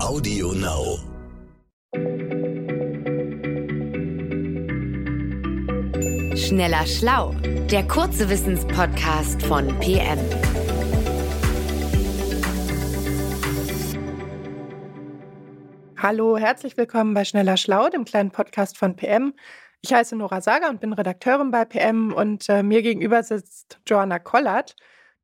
Audio Now. Schneller Schlau, der kurze Wissenspodcast von PM. Hallo, herzlich willkommen bei Schneller Schlau, dem kleinen Podcast von PM. Ich heiße Nora Sager und bin Redakteurin bei PM und äh, mir gegenüber sitzt Joanna Kollert.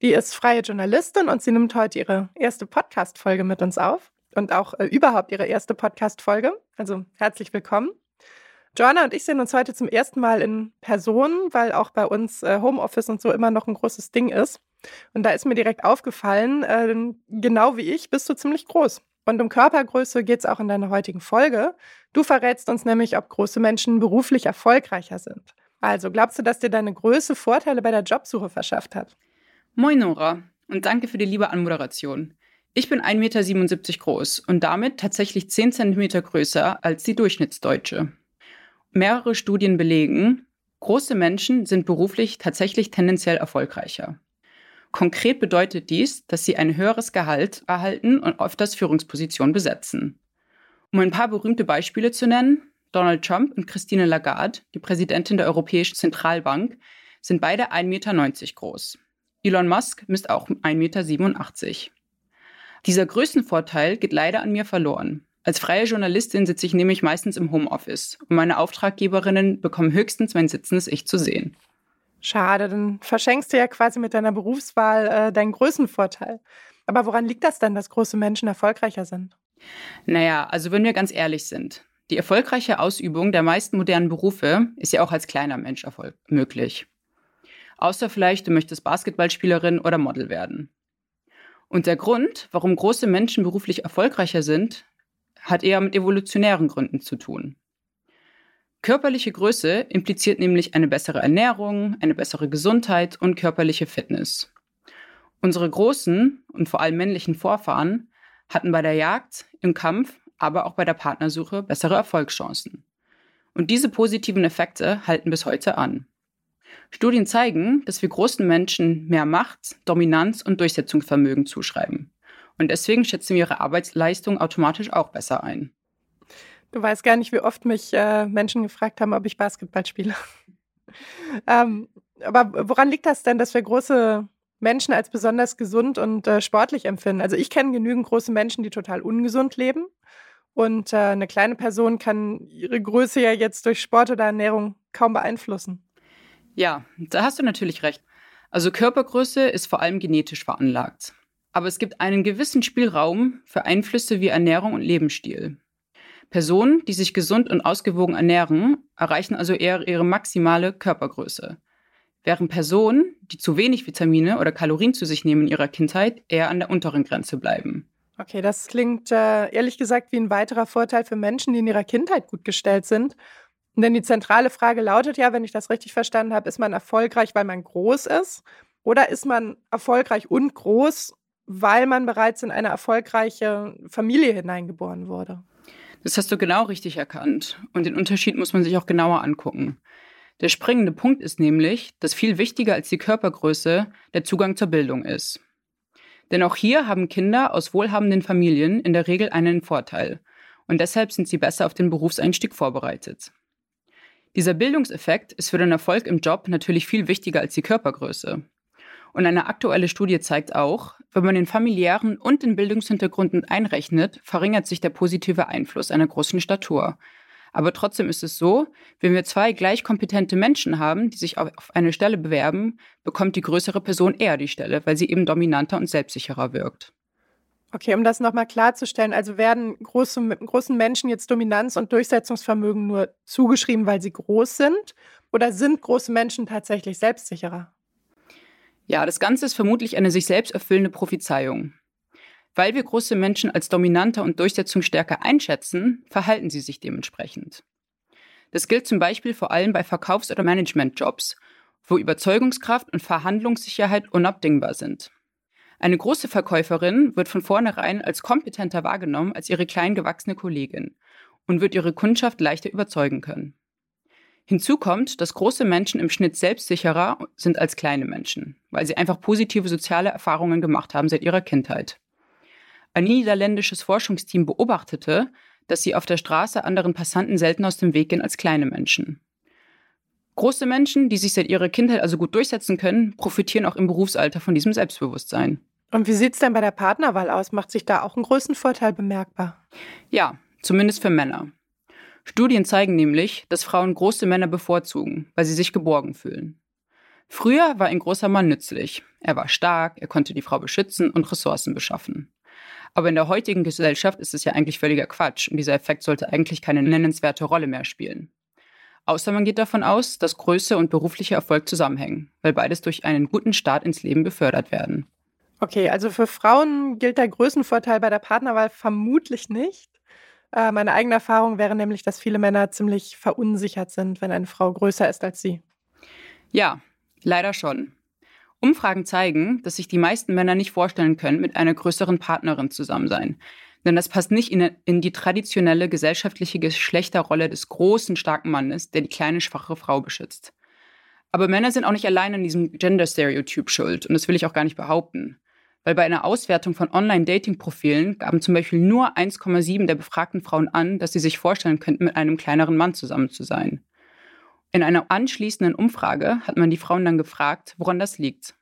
Die ist freie Journalistin und sie nimmt heute ihre erste Podcast-Folge mit uns auf und auch äh, überhaupt ihre erste Podcast-Folge. Also herzlich willkommen. Joanna und ich sehen uns heute zum ersten Mal in Person, weil auch bei uns äh, Homeoffice und so immer noch ein großes Ding ist. Und da ist mir direkt aufgefallen, äh, genau wie ich bist du ziemlich groß. Und um Körpergröße geht es auch in deiner heutigen Folge. Du verrätst uns nämlich, ob große Menschen beruflich erfolgreicher sind. Also glaubst du, dass dir deine Größe Vorteile bei der Jobsuche verschafft hat? Moin Nora und danke für die liebe Anmoderation. Ich bin 1,77 Meter groß und damit tatsächlich 10 Zentimeter größer als die Durchschnittsdeutsche. Mehrere Studien belegen, große Menschen sind beruflich tatsächlich tendenziell erfolgreicher. Konkret bedeutet dies, dass sie ein höheres Gehalt erhalten und öfters Führungspositionen besetzen. Um ein paar berühmte Beispiele zu nennen, Donald Trump und Christine Lagarde, die Präsidentin der Europäischen Zentralbank, sind beide 1,90 Meter groß. Elon Musk misst auch 1,87 Meter. Dieser Größenvorteil geht leider an mir verloren. Als freie Journalistin sitze ich nämlich meistens im Homeoffice und meine Auftraggeberinnen bekommen höchstens mein sitzendes Ich zu sehen. Schade, dann verschenkst du ja quasi mit deiner Berufswahl äh, deinen Größenvorteil. Aber woran liegt das denn, dass große Menschen erfolgreicher sind? Naja, also wenn wir ganz ehrlich sind, die erfolgreiche Ausübung der meisten modernen Berufe ist ja auch als kleiner Mensch möglich. Außer vielleicht, du möchtest Basketballspielerin oder Model werden. Und der Grund, warum große Menschen beruflich erfolgreicher sind, hat eher mit evolutionären Gründen zu tun. Körperliche Größe impliziert nämlich eine bessere Ernährung, eine bessere Gesundheit und körperliche Fitness. Unsere großen und vor allem männlichen Vorfahren hatten bei der Jagd, im Kampf, aber auch bei der Partnersuche bessere Erfolgschancen. Und diese positiven Effekte halten bis heute an. Studien zeigen, dass wir großen Menschen mehr Macht, Dominanz und Durchsetzungsvermögen zuschreiben. Und deswegen schätzen wir ihre Arbeitsleistung automatisch auch besser ein. Du weißt gar nicht, wie oft mich äh, Menschen gefragt haben, ob ich Basketball spiele. ähm, aber woran liegt das denn, dass wir große Menschen als besonders gesund und äh, sportlich empfinden? Also ich kenne genügend große Menschen, die total ungesund leben. Und äh, eine kleine Person kann ihre Größe ja jetzt durch Sport oder Ernährung kaum beeinflussen. Ja, da hast du natürlich recht. Also Körpergröße ist vor allem genetisch veranlagt. Aber es gibt einen gewissen Spielraum für Einflüsse wie Ernährung und Lebensstil. Personen, die sich gesund und ausgewogen ernähren, erreichen also eher ihre maximale Körpergröße. Während Personen, die zu wenig Vitamine oder Kalorien zu sich nehmen in ihrer Kindheit, eher an der unteren Grenze bleiben. Okay, das klingt äh, ehrlich gesagt wie ein weiterer Vorteil für Menschen, die in ihrer Kindheit gut gestellt sind denn die zentrale Frage lautet ja, wenn ich das richtig verstanden habe, ist man erfolgreich, weil man groß ist? Oder ist man erfolgreich und groß, weil man bereits in eine erfolgreiche Familie hineingeboren wurde? Das hast du genau richtig erkannt. Und den Unterschied muss man sich auch genauer angucken. Der springende Punkt ist nämlich, dass viel wichtiger als die Körpergröße der Zugang zur Bildung ist. Denn auch hier haben Kinder aus wohlhabenden Familien in der Regel einen Vorteil. Und deshalb sind sie besser auf den Berufseinstieg vorbereitet. Dieser Bildungseffekt ist für den Erfolg im Job natürlich viel wichtiger als die Körpergröße. Und eine aktuelle Studie zeigt auch, wenn man den familiären und den Bildungshintergrund einrechnet, verringert sich der positive Einfluss einer großen Statur. Aber trotzdem ist es so, wenn wir zwei gleich kompetente Menschen haben, die sich auf eine Stelle bewerben, bekommt die größere Person eher die Stelle, weil sie eben dominanter und selbstsicherer wirkt. Okay, um das nochmal klarzustellen, also werden große, großen Menschen jetzt Dominanz und Durchsetzungsvermögen nur zugeschrieben, weil sie groß sind? Oder sind große Menschen tatsächlich selbstsicherer? Ja, das Ganze ist vermutlich eine sich selbst erfüllende Prophezeiung. Weil wir große Menschen als dominanter und durchsetzungsstärker einschätzen, verhalten sie sich dementsprechend. Das gilt zum Beispiel vor allem bei Verkaufs- oder Managementjobs, wo Überzeugungskraft und Verhandlungssicherheit unabdingbar sind. Eine große Verkäuferin wird von vornherein als kompetenter wahrgenommen als ihre klein gewachsene Kollegin und wird ihre Kundschaft leichter überzeugen können. Hinzu kommt, dass große Menschen im Schnitt selbstsicherer sind als kleine Menschen, weil sie einfach positive soziale Erfahrungen gemacht haben seit ihrer Kindheit. Ein niederländisches Forschungsteam beobachtete, dass sie auf der Straße anderen Passanten selten aus dem Weg gehen als kleine Menschen. Große Menschen, die sich seit ihrer Kindheit also gut durchsetzen können, profitieren auch im Berufsalter von diesem Selbstbewusstsein. Und wie sieht es denn bei der Partnerwahl aus? Macht sich da auch ein Größenvorteil bemerkbar? Ja, zumindest für Männer. Studien zeigen nämlich, dass Frauen große Männer bevorzugen, weil sie sich geborgen fühlen. Früher war ein großer Mann nützlich. Er war stark, er konnte die Frau beschützen und Ressourcen beschaffen. Aber in der heutigen Gesellschaft ist es ja eigentlich völliger Quatsch und dieser Effekt sollte eigentlich keine nennenswerte Rolle mehr spielen. Außer man geht davon aus, dass Größe und beruflicher Erfolg zusammenhängen, weil beides durch einen guten Start ins Leben befördert werden. Okay, also für Frauen gilt der Größenvorteil bei der Partnerwahl vermutlich nicht. Äh, meine eigene Erfahrung wäre nämlich, dass viele Männer ziemlich verunsichert sind, wenn eine Frau größer ist als sie. Ja, leider schon. Umfragen zeigen, dass sich die meisten Männer nicht vorstellen können, mit einer größeren Partnerin zusammen sein. Denn das passt nicht in, in die traditionelle gesellschaftliche Geschlechterrolle des großen, starken Mannes, der die kleine, schwache Frau beschützt. Aber Männer sind auch nicht allein an diesem Gender-Stereotyp schuld. Und das will ich auch gar nicht behaupten. Weil bei einer Auswertung von Online-Dating-Profilen gaben zum Beispiel nur 1,7 der befragten Frauen an, dass sie sich vorstellen könnten, mit einem kleineren Mann zusammen zu sein. In einer anschließenden Umfrage hat man die Frauen dann gefragt, woran das liegt.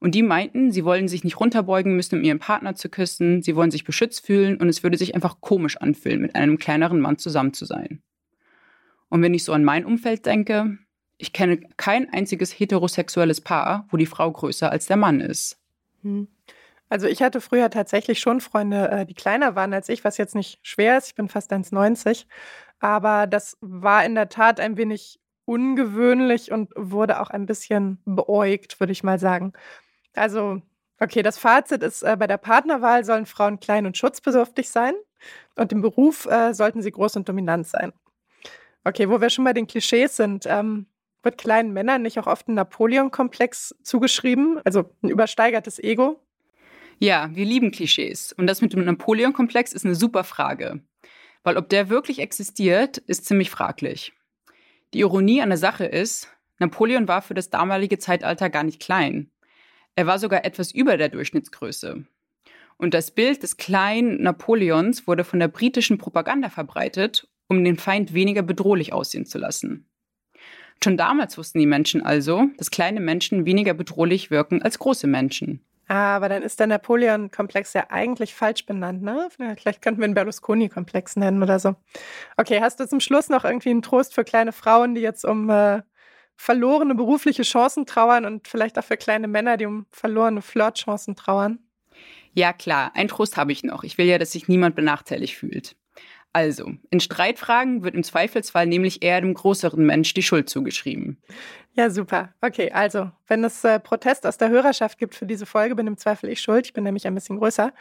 Und die meinten, sie wollen sich nicht runterbeugen müssen, um ihren Partner zu küssen, sie wollen sich beschützt fühlen und es würde sich einfach komisch anfühlen, mit einem kleineren Mann zusammen zu sein. Und wenn ich so an mein Umfeld denke, ich kenne kein einziges heterosexuelles Paar, wo die Frau größer als der Mann ist. Hm. Also ich hatte früher tatsächlich schon Freunde, äh, die kleiner waren als ich, was jetzt nicht schwer ist. Ich bin fast 1,90. Aber das war in der Tat ein wenig ungewöhnlich und wurde auch ein bisschen beäugt, würde ich mal sagen. Also, okay, das Fazit ist, äh, bei der Partnerwahl sollen Frauen klein und schutzbedürftig sein und im Beruf äh, sollten sie groß und dominant sein. Okay, wo wir schon bei den Klischees sind, ähm, wird kleinen Männern nicht auch oft ein Napoleon-Komplex zugeschrieben, also ein übersteigertes Ego? Ja, wir lieben Klischees. Und das mit dem Napoleon-Komplex ist eine super Frage. Weil ob der wirklich existiert, ist ziemlich fraglich. Die Ironie an der Sache ist, Napoleon war für das damalige Zeitalter gar nicht klein. Er war sogar etwas über der Durchschnittsgröße. Und das Bild des kleinen Napoleons wurde von der britischen Propaganda verbreitet, um den Feind weniger bedrohlich aussehen zu lassen. Schon damals wussten die Menschen also, dass kleine Menschen weniger bedrohlich wirken als große Menschen. Ah, aber dann ist der Napoleon-Komplex ja eigentlich falsch benannt, ne? Vielleicht könnten wir einen Berlusconi-Komplex nennen oder so. Okay, hast du zum Schluss noch irgendwie einen Trost für kleine Frauen, die jetzt um äh, verlorene berufliche Chancen trauern und vielleicht auch für kleine Männer, die um verlorene Flirtchancen trauern? Ja, klar, einen Trost habe ich noch. Ich will ja, dass sich niemand benachteiligt fühlt. Also, in Streitfragen wird im Zweifelsfall nämlich eher dem größeren Mensch die Schuld zugeschrieben. Ja, super. Okay, also, wenn es äh, Protest aus der Hörerschaft gibt für diese Folge, bin im Zweifel ich schuld. Ich bin nämlich ein bisschen größer.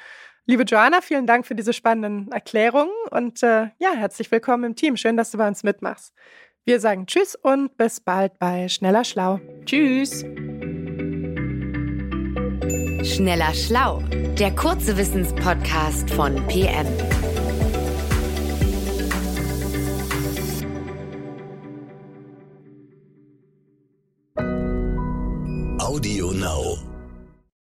Liebe Joanna, vielen Dank für diese spannenden Erklärungen und äh, ja, herzlich willkommen im Team. Schön, dass du bei uns mitmachst. Wir sagen Tschüss und bis bald bei Schneller Schlau. Tschüss. Schneller Schlau, der kurze Wissenspodcast von PM.